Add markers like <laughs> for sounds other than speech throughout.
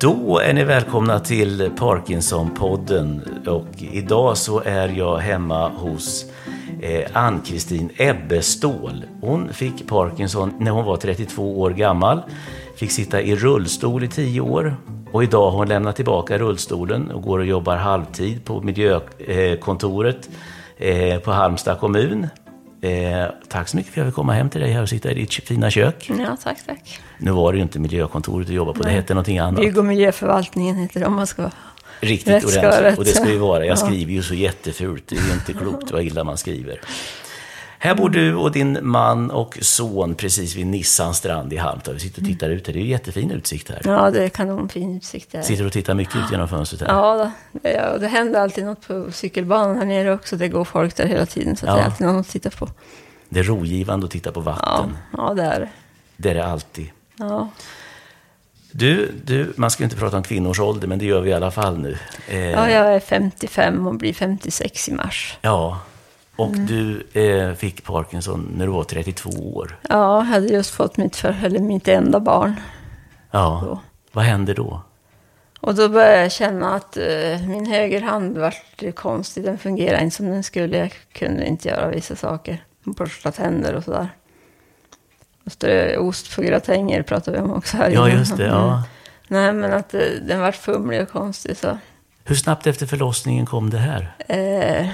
Då är ni välkomna till Parkinson-podden och idag så är jag hemma hos eh, Ann-Kristin Ebbestål. Hon fick Parkinson när hon var 32 år gammal, fick sitta i rullstol i 10 år och idag har hon lämnat tillbaka rullstolen och går och jobbar halvtid på miljökontoret eh, eh, på Halmstad kommun. Eh, tack så mycket för att jag fick komma hem till dig här och sitta i ditt fina kök. Ja, tack, tack. Nu var det ju inte miljökontoret du jobbade på, det hette någonting annat. Bygg och miljöförvaltningen heter det om man ska vara Riktigt rätt ordentligt. Och det ska ju vara. Jag Ja. skriver ju så jättefult. Det är ju inte klokt vad illa man skriver. Här bor du och din man och son precis vid Nissans strand i Halmstad. Vi sitter och tittar ut här. Det är jättefin utsikt här. Ja, det är kanonfin utsikt där. Sitter och tittar mycket ut genom fönstret här. Ja, det, ja, det händer alltid något på cykelbanan här nere också. Det går folk där hela tiden, så Ja. det är alltid något att titta på. Det är rogivande att titta på Ja, vatten. ja det är det. Det är det alltid. Ja. Du, du, man ska ju inte prata om kvinnors ålder, men det gör vi i alla fall nu. Eh, ja, jag är 55 och blir 56 i mars. ja. Och Mm. du eh, fick Parkinson när du var 32 år. Ja, jag hade just fått mitt, för, eller mitt enda barn. Ja. Då. Vad hände då? Och då började jag känna att eh, min högerhand vart konstig. Den fungerade inte som den skulle. Jag kunde inte göra vissa saker. Borsta tänder och sådär. Ost på gratänger pratade vi om också här Ja, innan. just det. Mm. Ja. Nej, men att eh, den vart fumlig och konstig. Så. Hur snabbt efter förlossningen kom det här? Eh,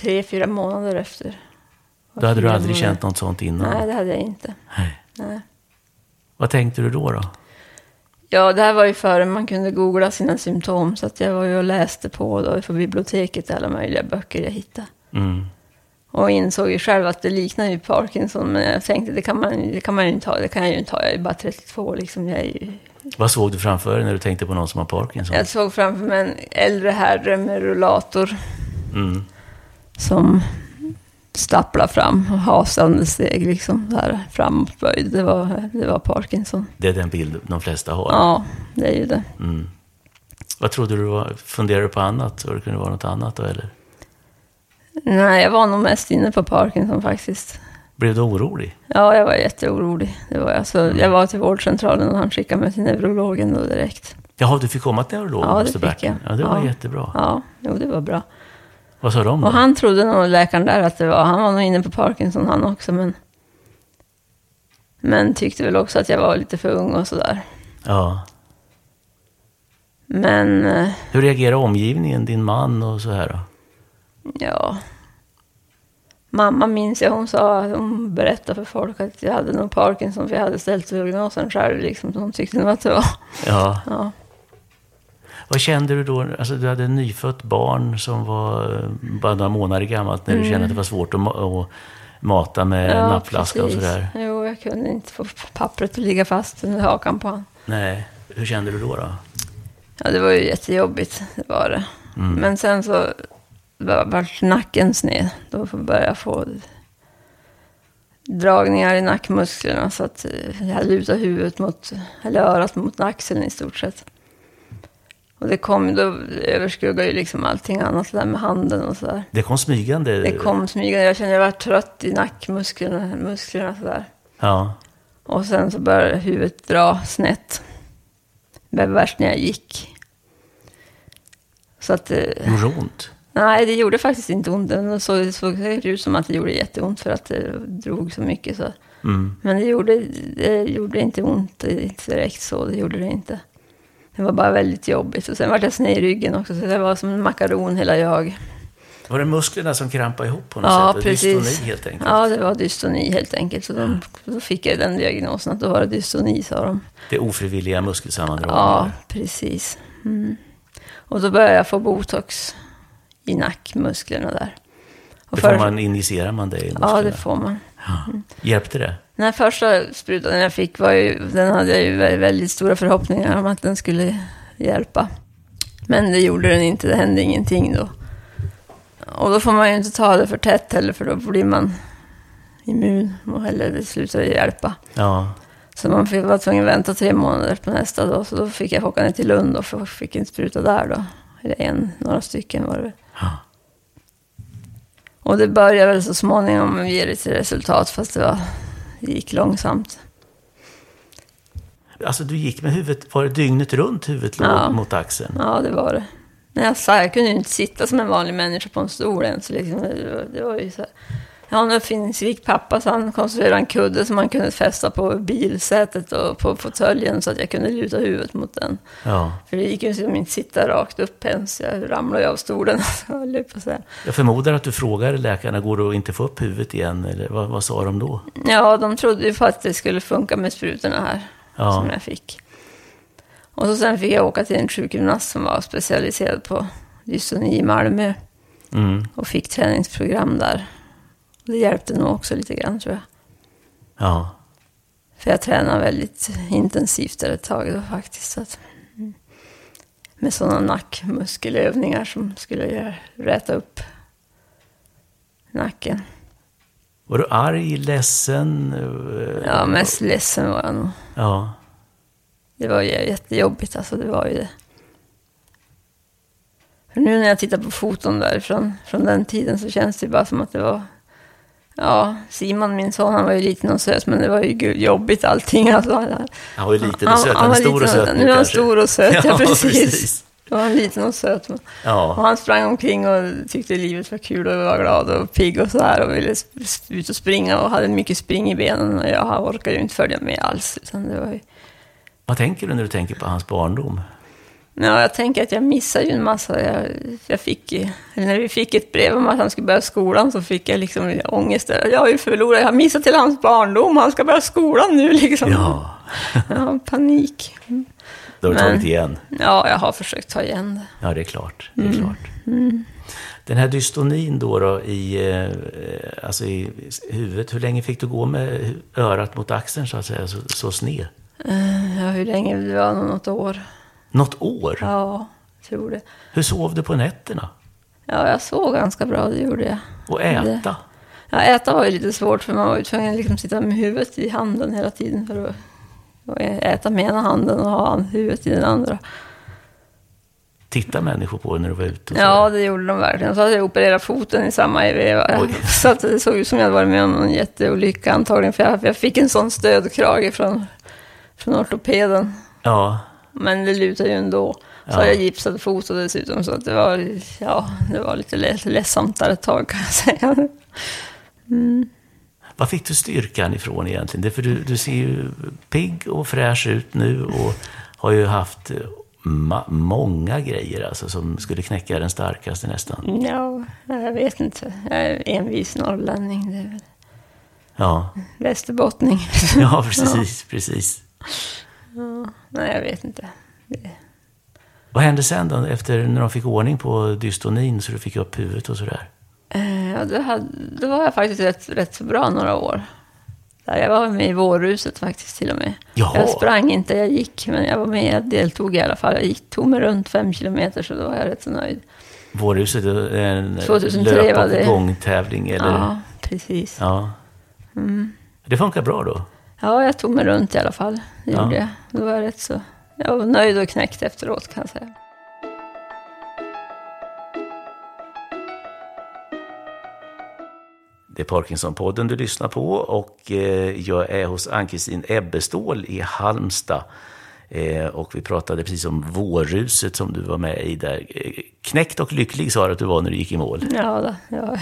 tre, fyra månader efter. Då hade du aldrig månader. känt något sånt innan? Nej, det hade jag inte. Nej. Nej. Vad tänkte du då? då? Ja, det här var ju före man kunde googla sina symptom. Så att jag var ju och läste på då på biblioteket alla möjliga böcker jag hittade. Mm. Och insåg ju själv att det liknar ju Parkinson. Men jag tänkte det kan man, det kan man ju inte ha. Det kan jag ju inte ha. Jag är bara 32 liksom. Jag, är ju... Vad såg du framför dig när du tänkte på någon som har Parkinson? jag såg framför mig en äldre herre med rullator. Mm. Som stapplar fram och hasande steg liksom. Där framåtböjd. Det var, det var Parkinson. Det är den bild de flesta har. Ja, det är ju det. Mm. Vad trodde du? Var, funderade du på annat? Var det kunde vara något annat då, eller? Nej, jag var nog mest inne på Parkinson faktiskt. Blev du orolig? Ja, jag var jätteorolig. Det var jag. Så jag var till vårdcentralen och han skickade mig till neurologen då direkt. Jaha, du fick komma till neurologen Ja, det fick Bertil. jag. Ja, det var Ja. jättebra. Ja, jo, det var bra. Vad sa de då? Och han trodde nog, läkaren där, att det var, han var nog inne på Parkinson han också, men, men tyckte väl också att jag var lite för ung och sådär. Ja. Men, eh, Hur reagerade omgivningen, din man och så här då? ja. Mamma minns jag, hon sa, hon berättade för folk att jag hade nog Parkinson, för jag hade ställt diagnosen själv liksom. Hon tyckte nog att det var, Ja. ja. Vad kände du då? Alltså, du hade en nyfött barn som var eh, bara några månader gammalt när du kände att det var svårt att, att mata med Mm. ja, nappflaska och precis. sådär. Jo, jag kunde inte få pappret att ligga fast under hakan på honom. Nej. Hur kände du då? då? Ja, det var ju jättejobbigt, det var det. Men sen så var vart nacken sned. Då började jag få dragningar i nackmusklerna så att eh, jag lutade huvudet mot, eller örat mot axeln i stort sett. Och det kom, då överskuggade ju liksom allting annat, det där med handen och sådär. Det kom smygande? Det kom smygande, jag kände jag var trött i nackmusklerna, musklerna sådär. Ja. Och sen så började huvudet dra snett. Det var värst när jag gick. Så att... eh, Gjorde ont? Nej, det gjorde faktiskt inte ont. Det såg, det såg ut som att det gjorde jätteont för att det drog så mycket. Så. Mm. Men det gjorde, det gjorde inte ont direkt så. Det gjorde det inte. Det var bara väldigt jobbigt. Och sen var jag sned i ryggen också. Så det var som en makaron hela jag. Var det musklerna som krampade ihop på något Ja, sätt? precis. Dystoni helt enkelt? Ja, det var dystoni helt enkelt. Så de, då fick jag den diagnosen att då var det dystoni, sa de. Det ofrivilliga muskelsammandragningar? Ja, precis. Mm. Och då började jag få botox i nackmusklerna där. Och Det får för- man, injicerar man det i musklerna? Ja, det får man. Hjälpte det? Den första sprutan jag fick, var ju, den hade jag ju vä- väldigt stora förhoppningar om att den skulle hjälpa. Men det gjorde den inte, det hände ingenting då. Och då får man ju inte ta det för tätt heller, för då blir man immun. Och Eller det slutar hjälpa. Ja. Så man fick, var tvungen att vänta tre månader på nästa dag. Så då fick jag åka ner till Lund och fick en spruta där då. Eller en, några stycken var det. Ja. Och det började väl så småningom ge lite resultat, fast det, var, det gick långsamt. Alltså du gick med huvudet, var det dygnet runt huvudet Ja. mot axeln? Ja, det var det. När jag sa, jag kunde ju inte sitta som en vanlig människa på en stol ens. Så liksom, det, var, det var ju så här. Har en uppfinningsrik pappa så han konstruerade en kudde som man kunde fästa på bilsätet och på fåtöljen så att jag kunde luta huvudet mot den. Ja. För det gick ju liksom inte sitta rakt upp ens. Jag ramlade av stolen. <laughs> jag förmodar att du frågar läkarna, går det att inte få upp huvudet igen? Eller vad, vad sa de då? Ja, de trodde ju på att det skulle funka med sprutorna här. Ja. Som jag fick. Och så sen fick jag åka till en sjukgymnast som var specialiserad på dystoni i Malmö. Mm. Och fick träningsprogram där. Det hjälpte nog också lite grann tror jag. Ja. För jag tränade väldigt intensivt där ett tag då faktiskt. Så att, med sådana nackmuskelövningar som skulle göra- räta upp nacken. Var du arg, ledsen? Ja, mest ledsen var jag nog. Ja. Det var ju jättejobbigt alltså, det var ju det. För nu när jag tittar på foton därifrån, från den tiden så känns det bara som att det var... Ja, Simon, min son, han var ju liten och söt, men det var ju gud, jobbigt allting. Alltså, han, Han var ju liten och söt, han är stor och söt Nu är han stor och söt, ja, Ja, precis. precis. Då var han liten och söt. Men, och Ja. han sprang omkring och tyckte livet var kul och var glad och pigg och så här och ville ut och springa och hade mycket spring i benen. Och jag orkade ju inte följa med alls. Utan det var ju... Vad tänker du när du tänker på hans barndom? Ja, jag tänker att jag missade ju en massa. Jag, jag fick, när vi fick ett brev om att han skulle börja skolan så fick jag liksom ångest. Jag har ju förlorat, jag har missat till hans barndom. Han ska börja skolan nu liksom. Ja, <laughs> Ja, panik. det har du Men- tagit igen. Ja, jag har försökt ta igen det. Ja, det är klart. Det är Mm. klart. Den här dystonin då, då i, eh, alltså i huvudet, hur länge fick du gå med örat mot axeln så att säga, så, så sned? Eh, Ja, hur länge? Det var något år. Något år? Ja, jag tror det. Hur sov du på nätterna? Ja, jag såg ganska bra, det gjorde jag. Och äta? Ja, äta var ju lite svårt för man var ju tvungen att liksom sitta med huvudet i handen hela tiden för att äta med ena handen och ha huvudet i den andra. Titta människor på dig när du var ute? Ja, det gjorde de verkligen. Så hade jag opererat foten i samma veva. <laughs> Så att det såg ut som jag varit med om en jätteolycka antagligen. För jag, jag fick en sån stödkrage från, från ortopeden. ja. Men det lutade ju ändå. Så Ja. jag gipsad fot och dessutom så att det var, ja, det var lite led- ledsamt där ett tag kan jag säga. Var fick du styrkan ifrån egentligen? Det för du, du ser ju pigg och fräsch ut nu och har ju haft eh, många grejer alltså, som skulle knäcka den starkaste nästan. Ja, jag vet inte. Jag är envis norrlänning. Det är väl Ja, västerbottning. ja precis, precis. Nej, jag vet inte. Det, Vad hände sen då, efter när de fick ordning på dystonin så du fick upp huvudet och sådär? eh, ja, det, hade, det var jag faktiskt rätt, rätt så bra några år. Där jag var med i vårhuset faktiskt till och med. Jaha. Jag sprang inte, jag gick, men jag var med, jag deltog i alla fall. Jag gick, tog mig runt fem kilometer, så då var jag rätt så nöjd. Vårhuset, är en 2003 löp var det. gångtävling eller? Ja, precis. Ja. Ja. Det funkar bra då? Jag tog mig runt i alla fall. Det Ja. gjorde jag. Då var jag rätt så... Jag var nöjd och knäckt efteråt kan jag säga. Det är Parkinson-podden du lyssnar på och eh, jag är hos Ann-Kristin Ebbestål i Halmstad. Eh, och vi pratade precis om vårruset som du var med i där. Eh, knäckt och lycklig sa du att du var när du gick i mål. Ja, ja, ja.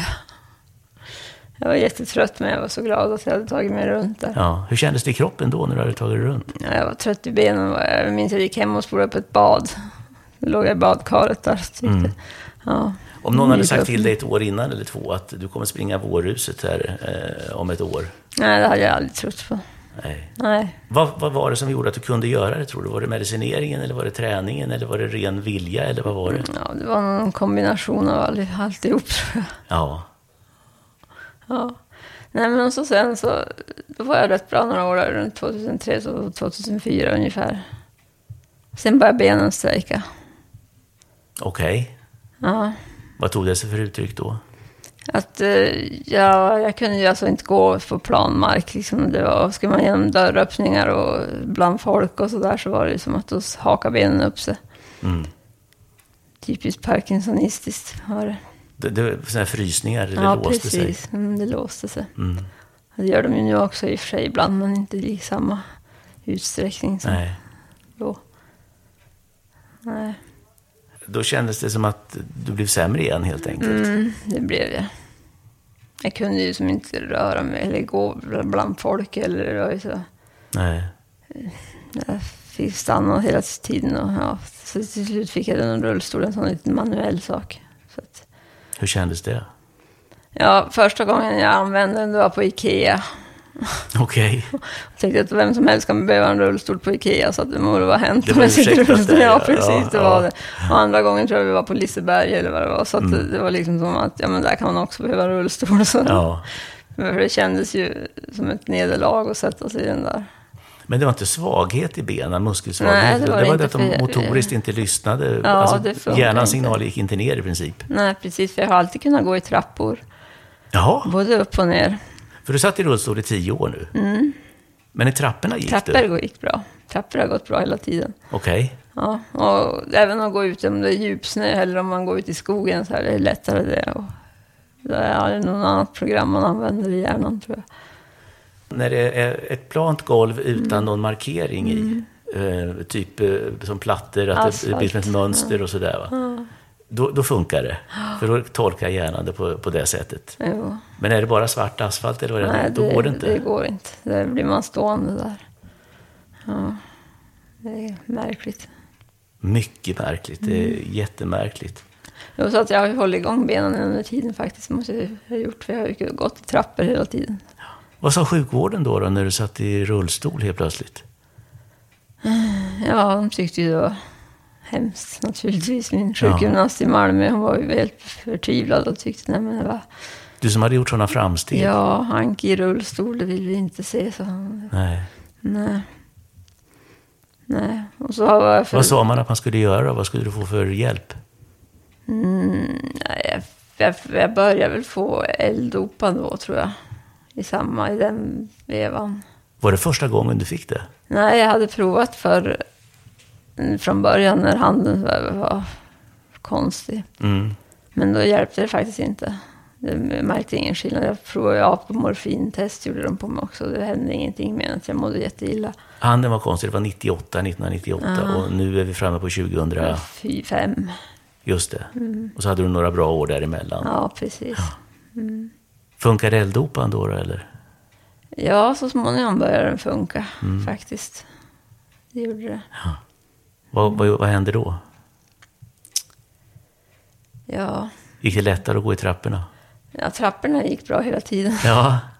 Jag var jättetrött men jag var så glad att jag hade tagit mig runt där. Ja. Hur kändes det i kroppen då när du hade tagit dig runt? Ja, jag var trött i benen. Jag minns att jag gick hem och spolade upp ett bad. Då låg jag i badkaret där. Tyckte, ja. Om någon hade sagt till dig ett år innan eller två att du kommer springa vårruset här eh, om ett år. Nej, det hade jag aldrig trott på. Nej. Nej. Vad, vad var det som gjorde att du kunde göra det tror du? Var det medicineringen eller var det träningen eller var det ren vilja eller vad var det? Ja, det var någon kombination av all, alltihop tror jag. Ja. Ja. Nej, men så sen så, då var jag rätt bra några år runt 2003, så 2004 ungefär. Sen började benen strejka. Okej. Ja. Vad tog det sig för uttryck då? Att eh, ja, jag kunde ju alltså inte gå på planmark. Liksom. Det var, ska man genom dörröppningar och bland folk och sådär så var det som att då hakade benen upp sig. Mm. Typiskt parkinsonistiskt var det. Det, det såna här frysningar, det ja, låste precis. sig. Mm, det låste sig. Mm. Det gör de ju nu också i och för sig ibland, men inte i samma utsträckning som Nej. då. Nej, Då kändes det som att du blev sämre igen helt enkelt. mm, det blev jag. Jag kunde ju som inte röra mig eller gå bland folk eller det var ju så. Nej. Jag fick stanna hela tiden och ja, så till slut fick jag den rullstol, en sån liten manuell sak. Hur kändes det? ja, första gången jag använde den det var på Ikea. Okej. <laughs> Jag tänkte att vem som helst kan behöva en rullstol på Ikea så att det må vara hänt Det var ursäktat där, Ja, ja. precis, Ja, det ja. var det. Och andra gången tror jag vi var på Liseberg eller vad det var. Så att Mm. det, det var liksom som att, ja men där kan man också behöva en rullstol. Så. Ja. <laughs> För det kändes ju som ett nederlag att sätta sig i den där. Men det var inte svaghet i benen, muskelsvaghet? Nej, det var det det inte, att de motoriskt inte lyssnade? Ja, alltså, det hjärnans inte. signal gick inte ner i princip? Nej, precis, för jag har alltid kunnat gå i trappor. Jaha, Både upp och ner. för du satt i rullstol i tio år nu? Men i trapporna gick Trappor du? gick bra. Trappor har gått bra hela tiden. Okej. Ja, och även att gå ut om det är djupsnö eller om man går ut i skogen så är det lättare det. Och det är något annat program man använder i hjärnan tror jag. När det är ett plant golv utan Mm. någon markering i, eh, typ eh, som plattor, att det Asfalt. blir som ett mönster och sådär va? Då, då funkar det. För då tolkar hjärnan det på, på det sättet. Jo. Men är det bara svart asfalt eller vad är det? Nej, då det, går det inte. det går inte. Där blir man stående där. Ja, det är märkligt. Mycket märkligt. Det är Mm. jättemärkligt. Jo, så att jag har hållit igång benen under tiden faktiskt. Måste jag ha gjort. För jag har ju gått i trappor hela tiden. Vad sa sjukvården då, då när du satt i rullstol helt plötsligt? Ja, de tyckte ju det var hemskt naturligtvis. Min sjukgymnast i Malmö, hon var ju helt förtvivlad och tyckte nej men det var... Du som hade gjort sådana framsteg. Ja, Anki i rullstol, det vill vi inte se, så han. Nej. Nej. Nej, och så var jag för... Vad sa man att man skulle göra? Vad skulle du få för hjälp? Nej, jag, jag, jag började väl få elddopa då, tror jag. I samma, i den vevan. Var det första gången du fick det? Nej, jag hade provat för från början när handen var, konstig. Mm. Men då hjälpte det faktiskt inte. Jag märkte ingen skillnad. Jag provade av på morfintest, gjorde de på mig också. Det hände ingenting mer än att jag mådde jätteilla. Handen var konstig, det var 98, 1998 och nu är vi framme på 2000. Fy fem. Just det. Och så hade du några bra år däremellan. Ja, precis. Funkar elddopan då, då eller? Ja, så småningom började den funka Mm. faktiskt. Det gjorde det. Vad, vad, vad hände då? Ja. Gick det lättare att gå i trapporna? ja, trapporna gick bra hela tiden. Ja. <laughs>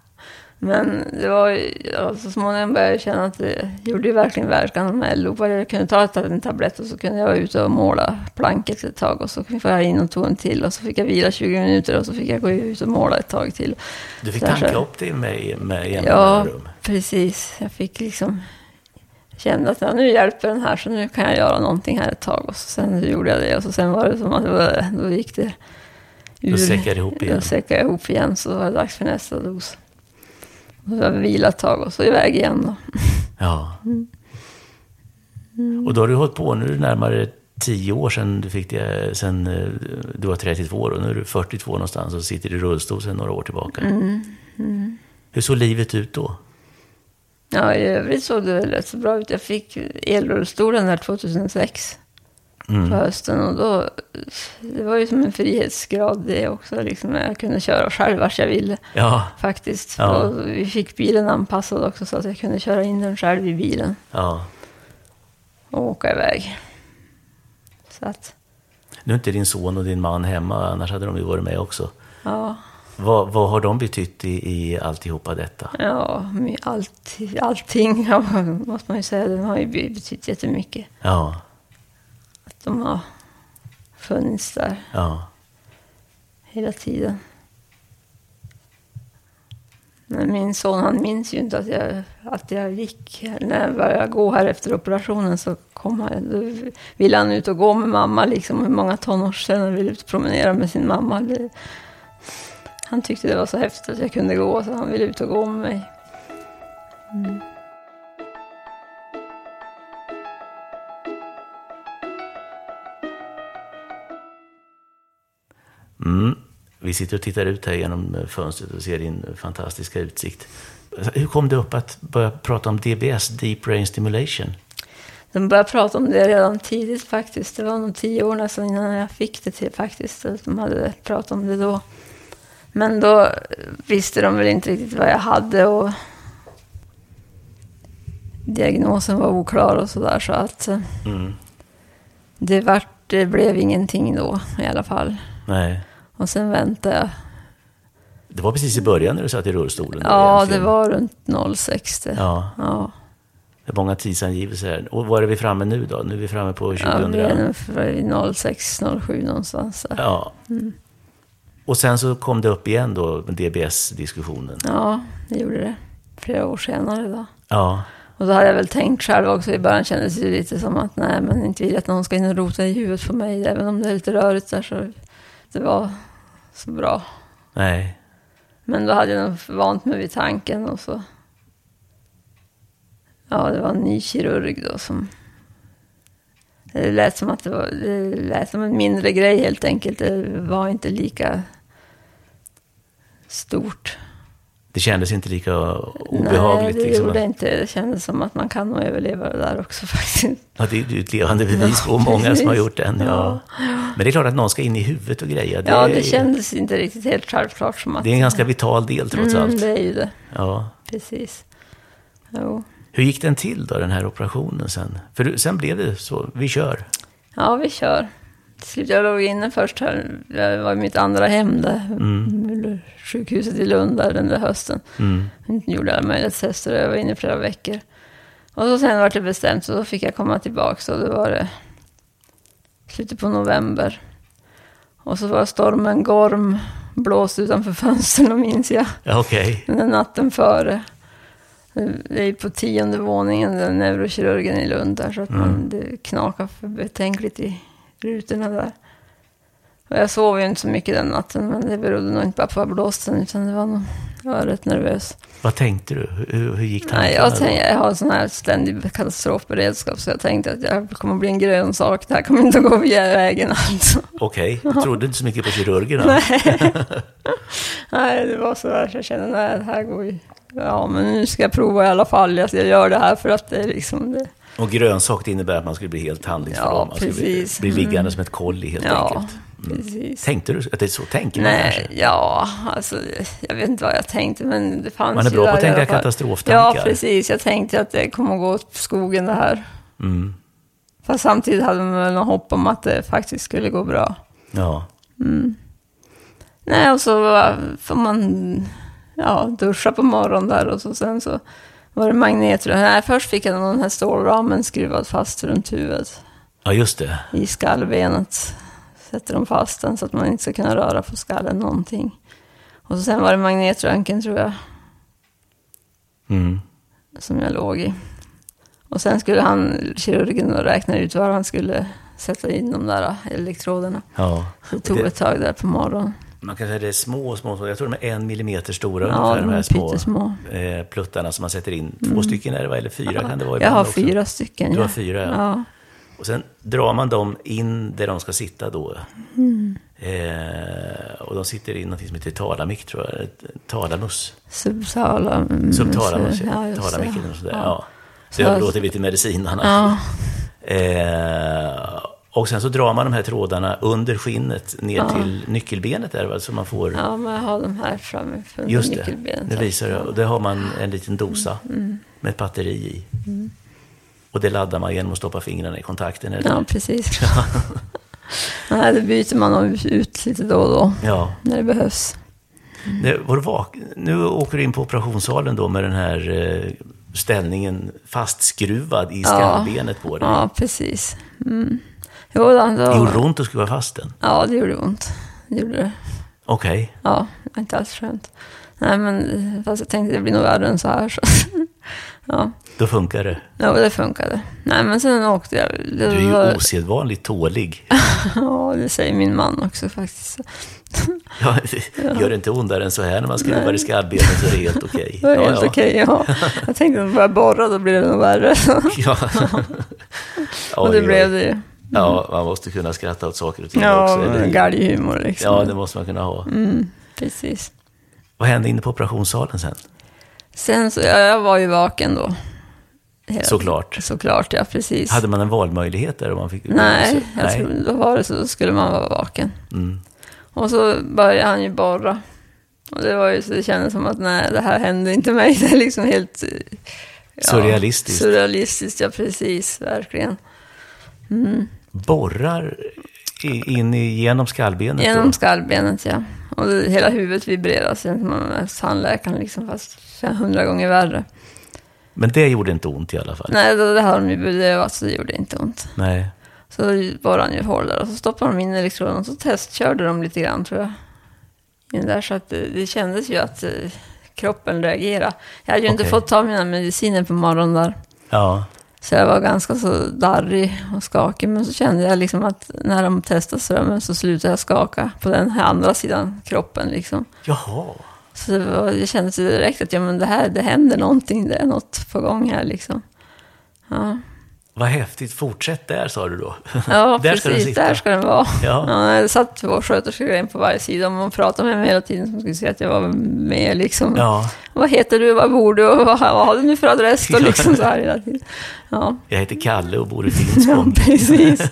Men det var ja, så småningom började jag känna att det gjorde verkligen verkan med. Jag kunde ta en tablett och så kunde jag vara ute och måla planket ett tag. Och så fick jag in och tog en till och så fick jag vila 20 minuter och så fick jag gå ut och måla ett tag till. Du fick tanka upp det med, med jämna Ja, mellanrum. precis. Jag fick liksom... Kände att ja, nu hjälper den här så nu kan jag göra någonting här ett tag. Och så sen gjorde jag det och så sen var det som att det var, då gick det ur. <laughs> Då säckade ihop igen. Då säckade jag ihop igen så var det dags för nästa dos. Och så har vi vilat ett tag och så iväg igen då. Ja. Och då har du hållit på, nu är det närmare tio år sedan du fick det, sen eh, du var 32 år och nu är du 42 någonstans och sitter i rullstol sedan några år tillbaka. Hur såg livet ut då? Ja, i övrigt såg det rätt så bra ut. Jag fick elrullstolen där 2006 Mm. på hösten och då, det var ju som en frihetsgrad det också. Liksom, jag kunde köra själv vart jag ville Ja, faktiskt. Ja. Vi fick bilen anpassad också så att jag kunde köra in den själv i bilen ja. och åka iväg. Så att, Nu är inte din son och din man hemma, annars hade de ju varit med också. ja, Vad, vad har de betytt i, i alltihopa detta? ja allt, allting <laughs> måste man ju säga. De har ju betytt jättemycket. Ja, De har funnits där ja. hela tiden. Men min son han minns ju inte att jag, att jag gick. När jag började gå här efter operationen så kom han, då ville han ut och gå med mamma. Liksom. Hur många tonårssedan ville ut och promenera med sin mamma. Det, han tyckte det var så häftigt att jag kunde gå så han ville ut och gå med mig. Mm. Vi sitter och tittar ut här genom fönstret och ser din fantastiska utsikt. Hur kom det upp att börja prata om DBS, Deep Brain Stimulation? De började prata om det redan tidigt faktiskt. Det var nog tio år nästan innan jag fick det till faktiskt. De hade pratat om det då. Men då visste de väl inte riktigt vad jag hade och diagnosen var oklar och sådär. Så att eh, Mm. det, vart, det blev ingenting då i alla fall. Nej. Och sen väntade jag. Det var precis i början när du satt i rullstolen? Ja, det var runt 06. det. Ja, Ja, det är många tidsangivelser här. Och var är vi framme nu då? Nu är vi framme på 2000? ja vi är nog för- i 06, 07 någonstans. Där. Ja. Och sen så kom det upp igen då, DBS-diskussionen. Ja, det gjorde det. Flera år senare då. Ja. Och då hade jag väl tänkt själv också i början kändes det lite som att nej, men inte vill att någon ska in och rota i huvudet på mig. Även om det är lite rörigt där så det var så bra. Nej. Men då hade jag nog vant mig vid tanken och så. Ja, det var en ny kirurg då som. Det lät som att det var, det lät som en mindre grej helt enkelt. Det var inte lika stort. Det kändes inte lika obehagligt. Nej, det liksom. gjorde inte. Det kändes som att man kan nog överleva det där också <laughs> faktiskt. Ja, det är ju ett levande bevis på många som har gjort den. Ja. Ja. Men det är klart att någon ska in i huvudet och greja. Det, Ja, är, det kändes inte riktigt helt självklart som att... det är en ganska vital del trots mm, allt. det är ju det. Ja. Precis. Jo. Hur gick den till då, den här operationen sen? För sen blev det så, vi kör. Ja, vi kör. Till slut, jag låg inne först här. Jag var i mitt andra hem där. Mm. Sjukhuset i Lund där den där hösten. Mm. Jag gjorde alla möjliga tester och jag var inne i flera veckor. Och så sen var det bestämt så då fick jag komma tillbaka och det var det slutet på november. Och så var stormen Gorm blåst utanför fönstren minns jag. Ja, okej. Den natten före. Det är på tionde våningen, den neurokirurgen i Lund där, så att man, det knakar för betänkligt i rutorna där. Och jag sov ju inte så mycket den natten, men det berodde nog inte bara på blåsten, utan det var nog, jag var rätt nervös. Vad tänkte du? Hur, hur gick tankarna Nej, jag, tänkte, jag har sån här ständig katastrofberedskap, så jag tänkte att jag kommer att bli en grön sak, det här kommer inte att gå via vägen alltså. Okej, du trodde inte så mycket på kirurgerna? Nej. <laughs> Nej, det var så där så jag kände, nej, det här går ju... Ja, men nu ska jag prova i alla fall. Jag gör det här för att det är liksom det. Och grönsak det innebär att man skulle bli helt handlingsförlamad. Ja, man skulle bli, precis. bli liggande som ett kolli helt Ja, enkelt. precis. Tänkte du att det är så tänker man Nej, kanske? ja, alltså jag vet inte vad jag tänkte, men det fanns Man är bra på att tänka katastroftankar. Ja, precis. Jag tänkte att det kommer att gå åt skogen det här. Mm. Fast samtidigt hade man väl någon hopp om att det faktiskt skulle gå bra. Ja. Nej, och så får man ja, duscha på morgonen där och så sen så var det magnetrör. Nej, först fick jag den här stålramen skruvad fast runt huvudet ja, just det. i skallbenet. Sätter de fast den så att man inte ska kunna röra på skallen någonting. Och så sen var det magnetröntgen tror jag, Mm. som jag låg i. Och sen skulle han, kirurgen, då räkna ut var han skulle sätta in de där elektroderna. Ja. Så det tog Det- ett tag där på morgonen. Man kan säga det är små, små. Jag tror de är en millimeter stora Ja, ungefär, de här är små pyttesmå. eh, pluttarna som man sätter in. Två stycken är det, va? eller fyra kan det vara Jag har också. fyra stycken. Du har ja. fyra, ja. ja. Och sen drar man dem in där de ska sitta då. Mm. Eh, och de sitter i något som heter talamik, tror jag. Talamus. Subtalamus. Subtalamus, Mm, ja, just talamiken det. och sådär. Ja. Ja. Så jag vi till medicinarna. Ja, Eh, och sen så drar man de här trådarna under skinnet ner till nyckelbenet där, va? så man får... ja, jag har de här framme för Just det, nu visar jag. Och där har man en liten dosa Mm. med ett batteri i. Och det laddar man genom att stoppa fingrarna i kontakten. Eller? Ja, precis. <laughs> <laughs> Nej, det byter man ut lite då och då, ja. när det behövs. Du vak- nu åker du in på operationssalen då med den här eh, ställningen fastskruvad i skallbenet på dig. Ja, precis. Mm. Jo, då, Det gjorde då, ont att skruva fast den? ja, det gjorde ont. Det gjorde det. Okej. Ja, det var inte alls skönt. Nej, men fast jag tänkte det blir nog värre än så här. Så. <laughs> ja, Då funkar det. ja, det funkade. Nej, men sen åkte jag. Det Du är ju var- osedvanligt tålig. <laughs> Ja, det säger min man också faktiskt. <laughs> Ja, det gör det inte ondare än så här när man skruvar i skallbenet så är det helt okej. Det var Ja, helt ja. okej, ja. Jag tänkte att jag borra, då blir det nog värre. Ja. och det blev det ju. Ja, man måste kunna skratta åt saker och ting Ja, också. Hur? galghumor liksom. Ja, det måste man kunna ha. Mm, precis. Vad hände inne på operationssalen sen? Sen så, ja, jag var ju vaken då. Hela- Såklart. Såklart, ja precis. Hade man en valmöjlighet där? Man fick... Nej, jag Nej. tror, då var det så, då skulle man vara vaken. Mm. Och så började han ju borra. Och det var ju så det kändes som att nej, det här hände inte mig. <laughs> Det är liksom helt... eh, ja, Surrealistiskt. Surrealistiskt, ja precis, verkligen. Mm. Borrar in genom skallbenet? Genom då? skallbenet, ja. Och det, hela huvudet vibrerar sen tandläkaren liksom, fast hundra gånger värre. Men det gjorde inte ont i alla fall? Nej, då, det har de ju bedövat så det gjorde inte ont. Nej. Så borrade han ju hål där och så stoppade de in elektroden och så testkörde de lite grann tror jag. In där, så att det, det kändes ju att eh, kroppen reagerade. Jag hade ju inte Okej. fått ta mina mediciner på morgonen där. Ja. Så jag var ganska så darrig och skakig. Men så kände jag liksom att när de testade strömmen så slutade jag skaka på den här andra sidan kroppen. Liksom. Jaha. Så det, var, det kändes direkt att ja, men det här, det händer någonting. Det är något på gång här liksom. Ja, Vad häftigt. Fortsätt där, sa du då. ja <laughs> där ska den precis. sitta. Där ska den vara. Ja. Ja, det satt två sköterskor en på varje sida och man pratade med mig hela tiden som skulle se att jag var med liksom. Ja. Vad heter du, var bor du och vad, vad har du nu för adress? Och liksom så här hela tiden. Ja, Jag heter Kalle och bor i <laughs> ja Finspång. precis. <laughs>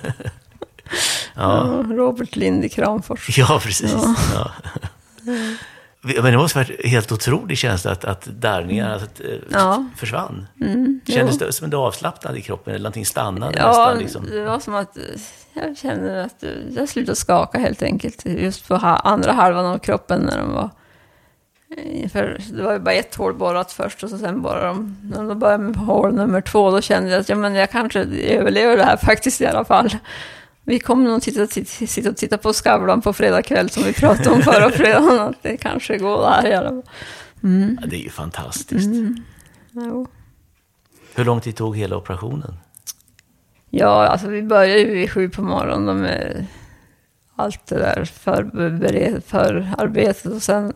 Ja. Ja, Robert Lind i Kramfors. Ja, precis. Ja. Men det måste varit helt otrolig känsla att, att darrningarna att, eh, Ja. försvann. Mm, Kändes det som en avslappnad i kroppen eller någonting stannade Ja, nästan? Liksom. det var som att eh, jag kände att eh, jag slutade skaka helt enkelt. Just på andra halvan av kroppen när de var... För det var ju bara ett hål borrat först och så sen borrade de... När de började med hål nummer två, då kände jag att ja, men jag kanske överlever det här <laughs> faktiskt i alla fall. Vi kommer nog titta, titta, sitta och titta på Skavlan på fredag kväll som vi pratade om förra fredagen. Att det kanske går där i alla fall. Mm. Ja, det är ju fantastiskt. Jo. Hur lång tid tog hela operationen? Ja, alltså vi började ju vid sju på morgonen med allt det där förbered- förarbetet och sen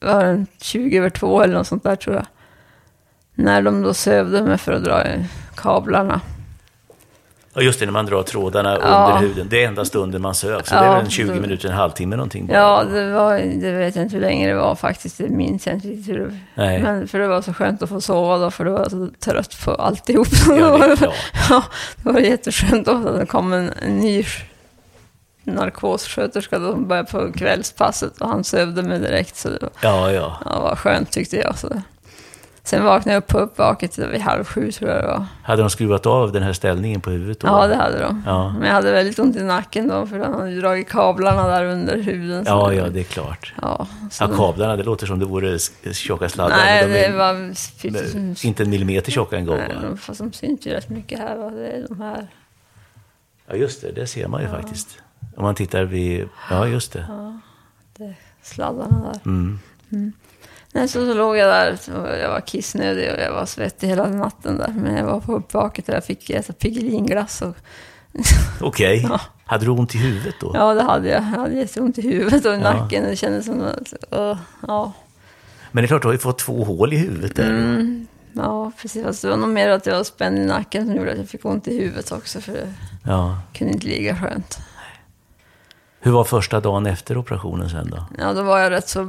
var det 20 över två eller något sånt där tror jag. När de då sövde mig för att dra kablarna. Ja, just det, när man drar trådarna Ja. under huden. Det är enda stunden man söv, så Ja, det är väl en 20 då- minuter, en halvtimme någonting bara. Ja, det, var, det vet jag inte hur länge det var faktiskt. Det minns jag inte riktigt hur det. Men för det var så skönt att få sova då, för det var så trött på alltihop. Ja, det <laughs> klart. Ja, det var jätteskönt då. att Det kom en, en ny sk- narkossköterska då, som började på kvällspasset och han sövde mig direkt. Så det var, Ja, ja. ja, var skönt tyckte jag. Så. Sen vaknade jag upp på uppvaket vid halv sju tror jag det var. Hade de skruvat av den här ställningen på huvudet då? Ja, det hade de. Ja. Men jag hade väldigt ont i nacken då, för de hade dragit kablarna där under huden. Ja, det- ja, det är klart. Ja, Ja, det- kablarna, det låter som det vore tjocka sladdar. Nej, de det är- var... men Inte en millimeter tjocka en gång, Nej, va? fast de syns ju rätt mycket här. Va? Det är de här. Ja, just det. Det ser man ju faktiskt. Om man tittar vid... Ja, just det. Det är sladdarna där. Mm. Nej, så, så låg jag där och jag var kissnödig och jag var svettig hela natten där. Men jag var på uppvaket och jag fick äta Piggelinglass. Och, <laughs> Okej. Ja. Hade du ont i huvudet då? ja, det hade jag. Jag hade jätteont i huvudet och i Ja. nacken. Det kändes som att... Uh, ja. Men det är klart, du har ju fått två hål i huvudet där. Mm, ja, precis. Fast det var nog mer att jag var spänd i nacken som gjorde att jag fick ont i huvudet också. För det Ja. kunde inte ligga skönt. Hur var första dagen efter operationen sen då? Ja, då var jag rätt så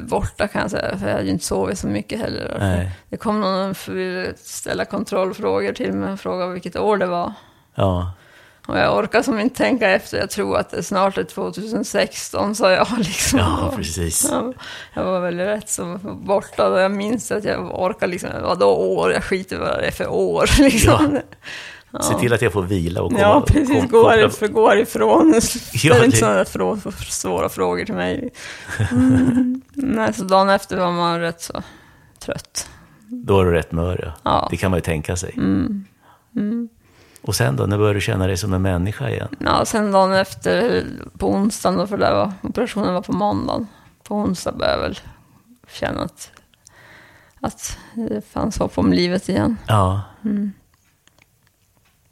borta kan jag säga, för jag hade ju inte sovit så mycket heller. Nej. Det kom någon och ville ställa kontrollfrågor till mig och fråga vilket år det var. Ja. Och jag orkar som inte tänka efter, jag tror att det snart är 2016, sa jag <laughs> liksom. Ja, precis. Ja, Jag var väl rätt så borta och jag minns att jag orkar liksom, vadå år, jag skiter i vad det är för år <laughs> liksom. Ja. Se till att jag får vila och komma, Ja, precis. kom- Gå, koppla- härifrån, gå härifrån. Ställ Ja, inte det- sådana frå, svåra frågor till mig. Mm. Nej, så dagen efter var man rätt så trött. Då är du rätt mör, ja. Ja. Det kan man ju tänka sig. Mm. Och sen då, när började du känna dig som en människa igen? Ja, sen dagen efter, på onsdagen, då, för det var, operationen var på måndagen. På onsdag började jag väl känna att, att det fanns hopp om livet igen. Ja. Mm.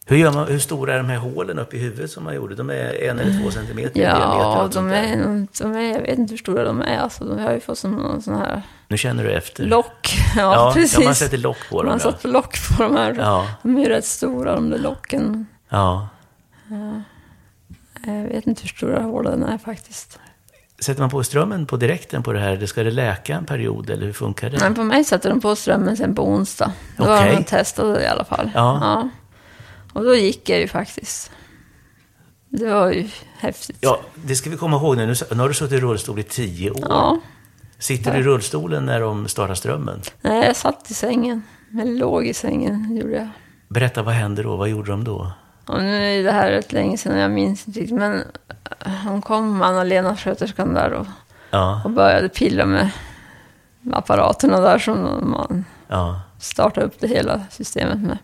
Hur, gör man, hur stora är de här hålen uppe i huvudet som man gjorde? De är en eller två centimeter? Ja, de är, de är, jag vet inte hur stora de är. Alltså, de har ju fått som någon sån här Nu känner du efter. lock. <laughs> Ja, Ja, precis. ja, man sätter lock på dem. Man Ja. satt lock på de här. Ja. De är ju rätt stora, de där locken. ja. Jag vet inte hur stora hålen är faktiskt. sätter man på strömmen på direkten på det här? Ska det läka en period eller hur funkar det? Men på mig satte de på strömmen sen på onsdag. Då Okej. har de testat det i alla fall. Ja. Och då gick jag ju faktiskt. Det var ju häftigt. Ja, det ska vi komma ihåg nu. Nu har du suttit i rullstol i tio år. Ja. Sitter du i rullstolen när de startar strömmen? Nej, jag satt i sängen. Jag låg i sängen, gjorde jag. Berätta, vad hände då? Vad gjorde de då? Och nu är det här rätt länge sedan, jag minns inte riktigt. Men eh, hon kom, Anna-Lena, sköterskan där och, Ja, och började pilla med apparaterna där som man ja. startade upp det hela systemet med.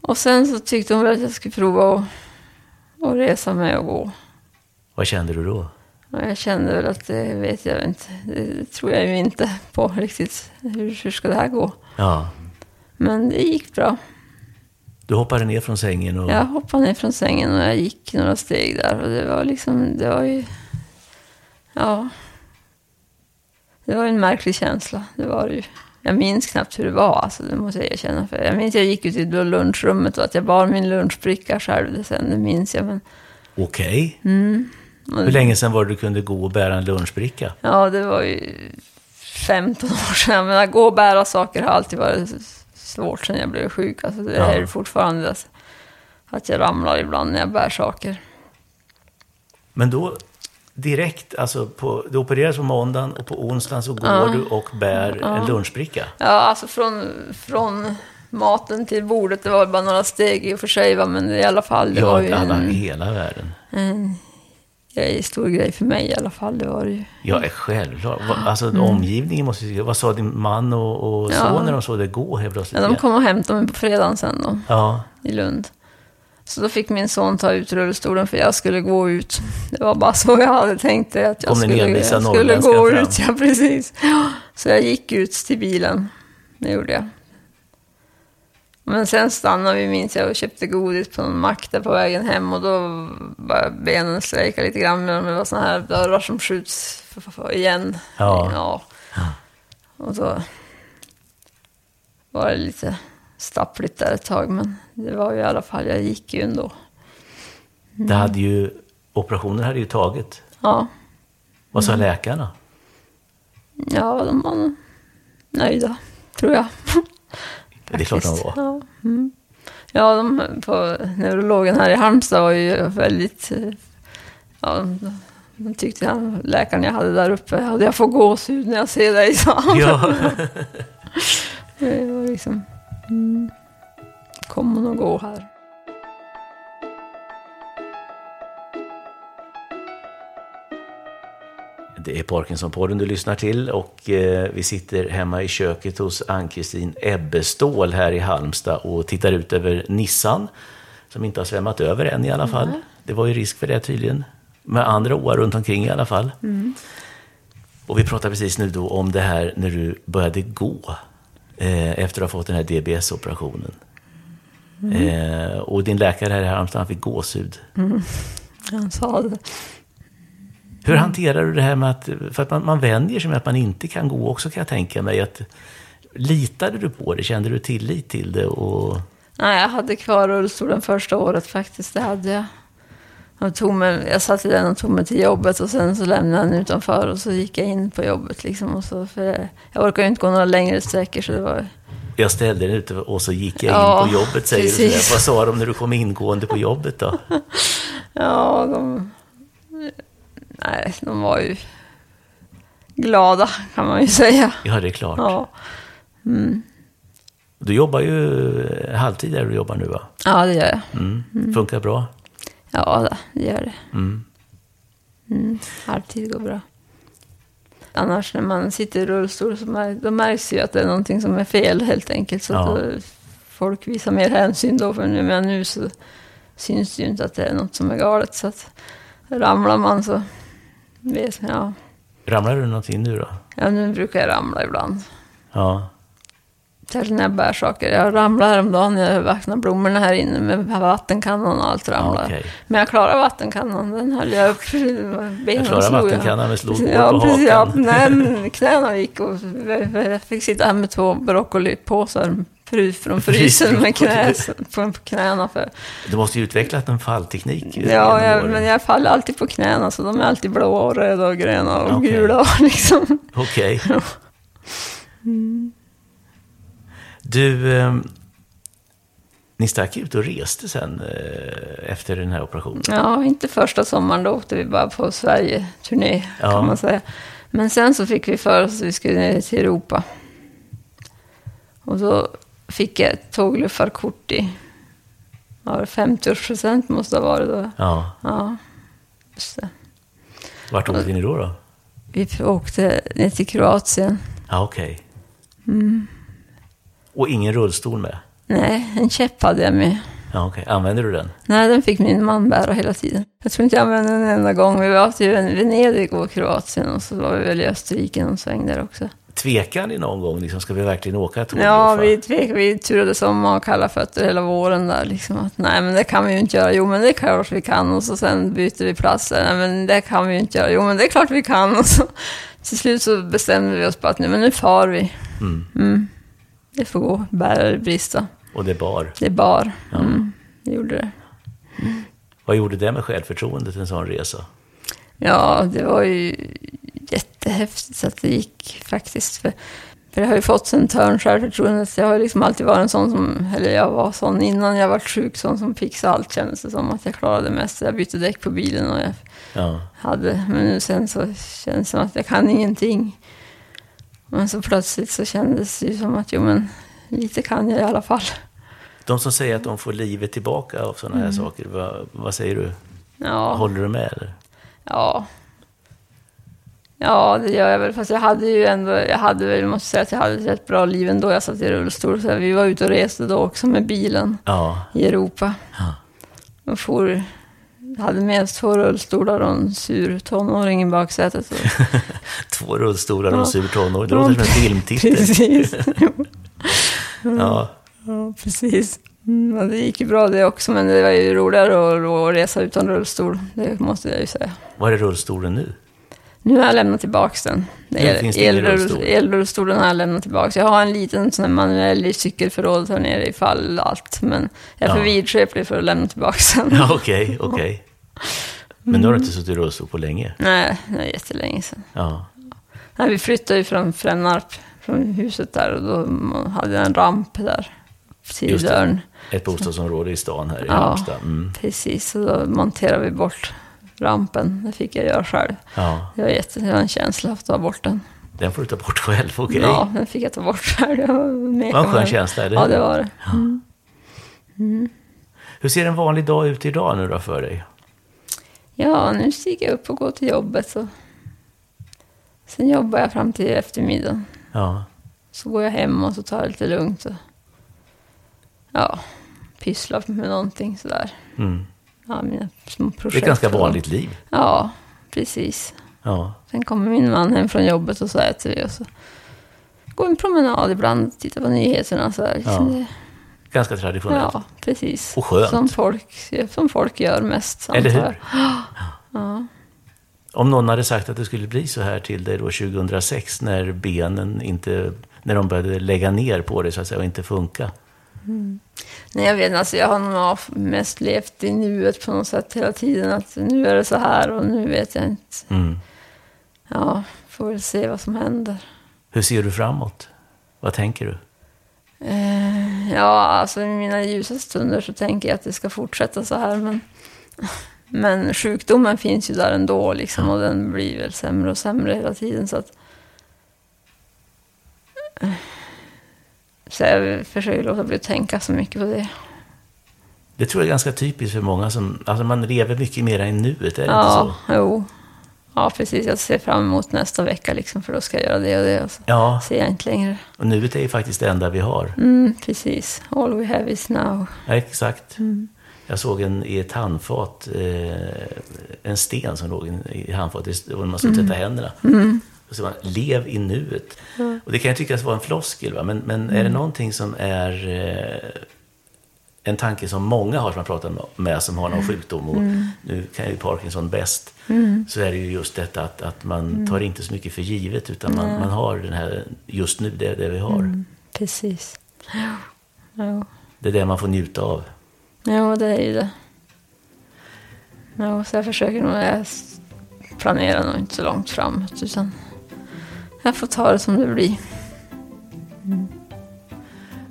Och sen så tyckte hon väl att jag skulle prova att, att resa mig och gå. Vad kände du då? Jag kände väl att det vet jag inte. Det tror jag ju inte på riktigt. Hur, hur ska det här gå? Ja. Men det gick bra. Du hoppade ner från sängen och... Jag hoppade ner från sängen och jag gick några steg där. Och det var liksom, det var ju... Ja. Det var en märklig känsla. Det var det ju. Jag minns knappt hur det var, alltså, det måste jag erkänna. För jag minns jag gick ut i lunchrummet och att jag bar min lunchbricka själv. Det, sen, det minns jag. Men, Okej. Mm. Hur länge sedan var det du kunde gå och bära en lunchbricka? ja, det var ju 15 år sedan. Jag menar, gå och bära saker har alltid varit svårt sedan jag blev sjuk. Alltså, det Ja. är fortfarande att- att jag ramlar ibland när jag bär saker. Men då direkt, alltså på, du opereras på måndagen och på onsdagen så går Ja. du och bär en lunchbricka. Ja, alltså från, från maten till bordet, det var bara några steg i och för sig, va, men i alla fall, det var Ja, ju alla en, hela världen. en grej, stor grej för mig i alla fall. Det var det ju. Ja, är självklart. Alltså omgivningen måste ju... Vad sa din man och, och Mm. Ja. son när de såg det gå helt plötsligt? Ja, de kom och hämtade mig på fredagen sen då, Ja, i Lund. Så då fick min son ta ut rullstolen för jag skulle gå ut. Det var bara så jag hade tänkt det, att jag den skulle, jag skulle gå fram. ut. Ja, precis. Ja, Så jag gick ut till bilen. Det gjorde jag. Men sen stannade vi, minns jag, och köpte godis på någon mack där på vägen hem och då började benen strejka lite grann. Men det var såna här dörrar som skjuts igen. Ja. Och då var det lite stappligt där ett tag, men det var ju i alla fall, jag gick ju ändå. det hade ju... Operationen hade ju tagit. Ja, Vad Mm. sa läkarna? ja de var nöjda, tror jag. Det är klart de var. Ja, mm. ja de på neurologen här i Halmstad var ju väldigt... eh, Ja, de, de tyckte han, läkaren jag hade där uppe, hade jag får gåshud när jag ser dig, sa han. Ja. <laughs> Det var liksom... Mm, kommer nog gå här. Det är Parkinson-podden du lyssnar till och eh, vi sitter hemma i köket hos Ann-Kristin Ebbestål här i Halmstad och tittar ut över Nissan som inte har svämmat över än i alla fall. Det var ju risk för det tydligen. Med andra åar runt omkring i alla fall. Och vi pratar precis nu då om det här när du började gå eh, efter att ha fått den här DBS-operationen. Eh, och din läkare här i Halmstad han fick gåshud. Han sa det. Hur hanterar du det här med att, för att man, man vänjer sig med att man inte kan gå också kan jag tänka mig. Att, litade du på det? Kände du tillit till det? Och, Nej, jag hade kvar rullstolen första året faktiskt. Det hade jag. Jag, tog mig, jag satt i den och tog mig till jobbet och sen så lämnade den utanför och så gick jag in på jobbet. Liksom och så, för jag, jag orkar ju inte gå några längre sträckor så det var... jag ställde den ute och så gick jag Ja, in på jobbet säger du. precis. Så Vad sa de när du kom ingående på jobbet då? <laughs> Ja, de... Nej, de var ju glada kan man ju säga. Ja, det är klart. Ja, Du jobbar ju halvtid där du jobbar nu va? ja det gör jag. Mm. Funkar bra? Ja, det gör det. Mm. Mm, halvtid går bra. Annars när man sitter i rullstol så mär, då märks ju att det är någonting som är fel helt enkelt. Så Ja. folk visar mer hänsyn då. För nu, men nu så syns det ju inte att det är något som är galet. Så att ramlar man så vet man, ja. Ramlar du någonting nu då? ja, nu brukar jag ramla ibland. Ja. Särskilt när jag bär saker. Jag ramlade häromdagen när jag vattnade blommorna här inne med vattenkannan och allt ramlade. okej. Men jag klarade vattenkannan, den höll jag upp. Benen Jag klarade vattenkannan men slog Ja, precis. Ja, nej, <laughs> knäna gick och jag fick sitta här med två broccolipåsar från frysen med knä, på knäna. För. Du måste ju utvecklat en fallteknik. Ja, jag, men jag faller alltid på knäna, så de är alltid blåa och röda och gröna och okay. gula. <laughs> Liksom. Okej. Okay. mm. Du, eh, ni stack ut och reste sen eh, efter den här operationen? Ja, inte första sommaren. Då åkte vi bara på Sverige-turné, ja. kan man säga. Men sen så fick vi för oss att vi skulle ner till Europa. Och då fick jag ett tågluffarkort i ja, 50-årspresent måste det ha varit då. Ja. ja just det. Vart åkte ni då? då? Vi åkte ner till Kroatien. Ja, okej. Okay. Mm. Och ingen rullstol med? Nej, en käpp hade jag med. Ja. Okay. Använder du den? Nej, den fick min man bära hela tiden. Jag tror inte jag använde den en enda gång. Vi var till Venedig och Kroatien och så var vi väl i Österrike någon sväng där också. Tvekade ni någon gång? Liksom, ska vi verkligen åka tåg? Ja, vi, tvek, vi turades om att ha kalla fötter hela våren där. Liksom, att, nej, men det kan vi ju inte göra. Jo, men det är klart vi kan. Och så sen byter vi plats. Nej, men det kan vi ju inte göra. Jo, men det är klart vi kan. <laughs> Och så, till slut så bestämde vi oss på att nej, men nu far vi. Mm. Mm. Det får gå, bära eller brista. Och det bar? Det bar. Ja. Mm, det gjorde det. Mm. Vad gjorde det med självförtroendet, en sån resa? Ja, det var ju jättehäftigt så att det gick faktiskt. För, för jag har ju fått en törn självförtroende. Jag har liksom alltid varit en sån som, eller jag var sån innan jag var sjuk, sån som fixade allt kändes det som. Att jag klarade mest. Jag bytte däck på bilen och jag ja. hade, men nu sen så känns det som att jag kan ingenting. Men så plötsligt så kändes det ju som att, jo men lite kan jag i alla fall. De som säger att de får livet tillbaka av sådana här mm. saker, vad, vad, säger du? Ja. Håller du med? Eller? Ja. Ja, det gör jag väl. Fast jag hade ju ändå, jag hade väl, måste säga att jag hade ett rätt bra liv ändå. Jag satt i rullstol. Så vi var ute och reste då också med bilen ja. i Europa. Ja. Och for, hade med två rullstolar och en sur tonåring i baksätet. <laughs> två rullstolar och en sur tonåring, det låter som en filmtitel. <laughs> Precis. ja. ja, precis. Mm, det gick ju bra det också, men det var ju roligare att, resa utan rullstol. Det måste jag ju säga. Var är rullstolen nu? Nu har jag lämnat tillbaka den. El, elrullstol. Elrullstolen har jag lämnat tillbaka. Jag har en liten sån manuell cykelförråd här nere ifall allt. Men jag är för vidskeplig för att lämna tillbaka den. Ja, okej, okay, okej. Okay. Men nu har du inte suttit i rullstol på länge? Nej, det är jättelänge sedan. Ja. Nej, vi flyttade ju från Frännarp, från huset där. Och då hade jag en ramp där till dörren. Ett bostadsområde i stan här i ja, Halmstad. Mm. precis. Och då monterade vi bort rampen. Det fick jag göra själv. Ja. Det var, jätte, det var en känsla att ta bort den. Den får du ta bort själv, okej? Okay. Ja, den fick jag ta bort själv. Det var, var en skön känsla, det? Ja, det var det. Mm. Mm. Hur ser en vanlig dag ut idag nu då för dig? Ja, nu stiger jag upp och går till jobbet. Så. Sen jobbar jag fram till eftermiddagen. Ja. Så går jag hem och så tar jag lite lugnt. Och, ja, pysslar med någonting sådär. Mm ja, mina små projekt. Det är ett ganska vanligt liv. Ja, precis. Ja. Sen kommer min man hem från jobbet och så äter vi och så går en promenad ibland, tittar på nyheterna. Så här. Ja. Ganska traditionellt. Ja, precis. Och skönt. Som folk, som folk gör mest. Eller hur? <gasps> Ja. Om någon hade sagt att det skulle bli så här till dig då 2006 när benen inte, när de började lägga ner på dig så att säga och inte funka. Mm. Nej, jag vet alltså, jag har nog mest levt i nuet på något sätt hela tiden. Att nu är det så här och nu vet jag inte. Mm. Ja, får väl se vad som händer. Hur ser du framåt? Vad tänker du? Eh, ja, alltså i mina ljusa stunder så tänker jag att det ska fortsätta så här. Men, men sjukdomen finns ju där ändå liksom, och den blir väl sämre och sämre hela tiden. Så att, så jag försöker låta bli att tänka så mycket på det. Det tror jag är ganska typiskt för många som, alltså man lever mycket mer i nuet, är det ja, inte så? jo. Ja, precis. Jag ser fram emot nästa vecka liksom, för då ska jag göra det och det. Och så ja. ser jag inte längre. Och nuet är ju faktiskt det enda vi har. Mm, precis. All we have is now. Ja, exakt. Mm. Jag såg en, i ett handfat, eh, en sten som låg i handfatet, där man skulle tvätta mm. händerna. Mm. Och så man, lev i nuet. Mm. Och det kan ju tyckas vara en floskel, va? men, men är det mm. någonting som är eh, en tanke som många har som man pratar med som har någon mm. sjukdom och mm. nu kan ju Parkinson bäst. Mm. Så är det ju just detta att, att man tar inte så mycket för givet utan man, man har den här, just nu, det, det vi har. Precis. Jo. Det är det man får njuta av. jo, det är ju det. Jo, så jag försöker nog, jag planerar nog inte så långt framåt, utan jag får ta det som det blir.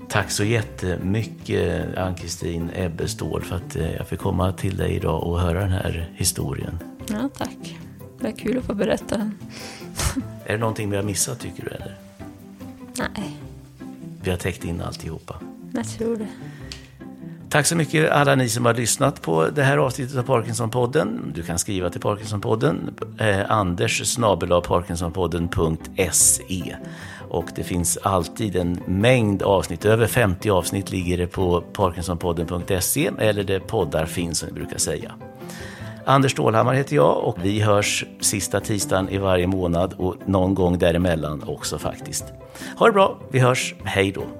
Tack så jättemycket Ann-Kristin Ebbestål för att eh, jag fick komma till dig idag och höra den här historien. Ja, tack. Det är kul att få berätta den. <laughs> Är det någonting vi har missat tycker du eller? Nej, Vi har täckt in alltihopa. jag tror det. Tack så mycket alla ni som har lyssnat på det här avsnittet av Parkinsonpodden. Du kan skriva till Parkinsonpodden, eh, anders parkinsonpodden.se. Och det finns alltid en mängd avsnitt, över 50 avsnitt ligger det på parkinsonpodden.se eller där poddar finns som vi brukar säga. Anders Stålhammar heter jag och vi hörs sista tisdagen i varje månad och någon gång däremellan också faktiskt. Ha det bra, vi hörs, hej då!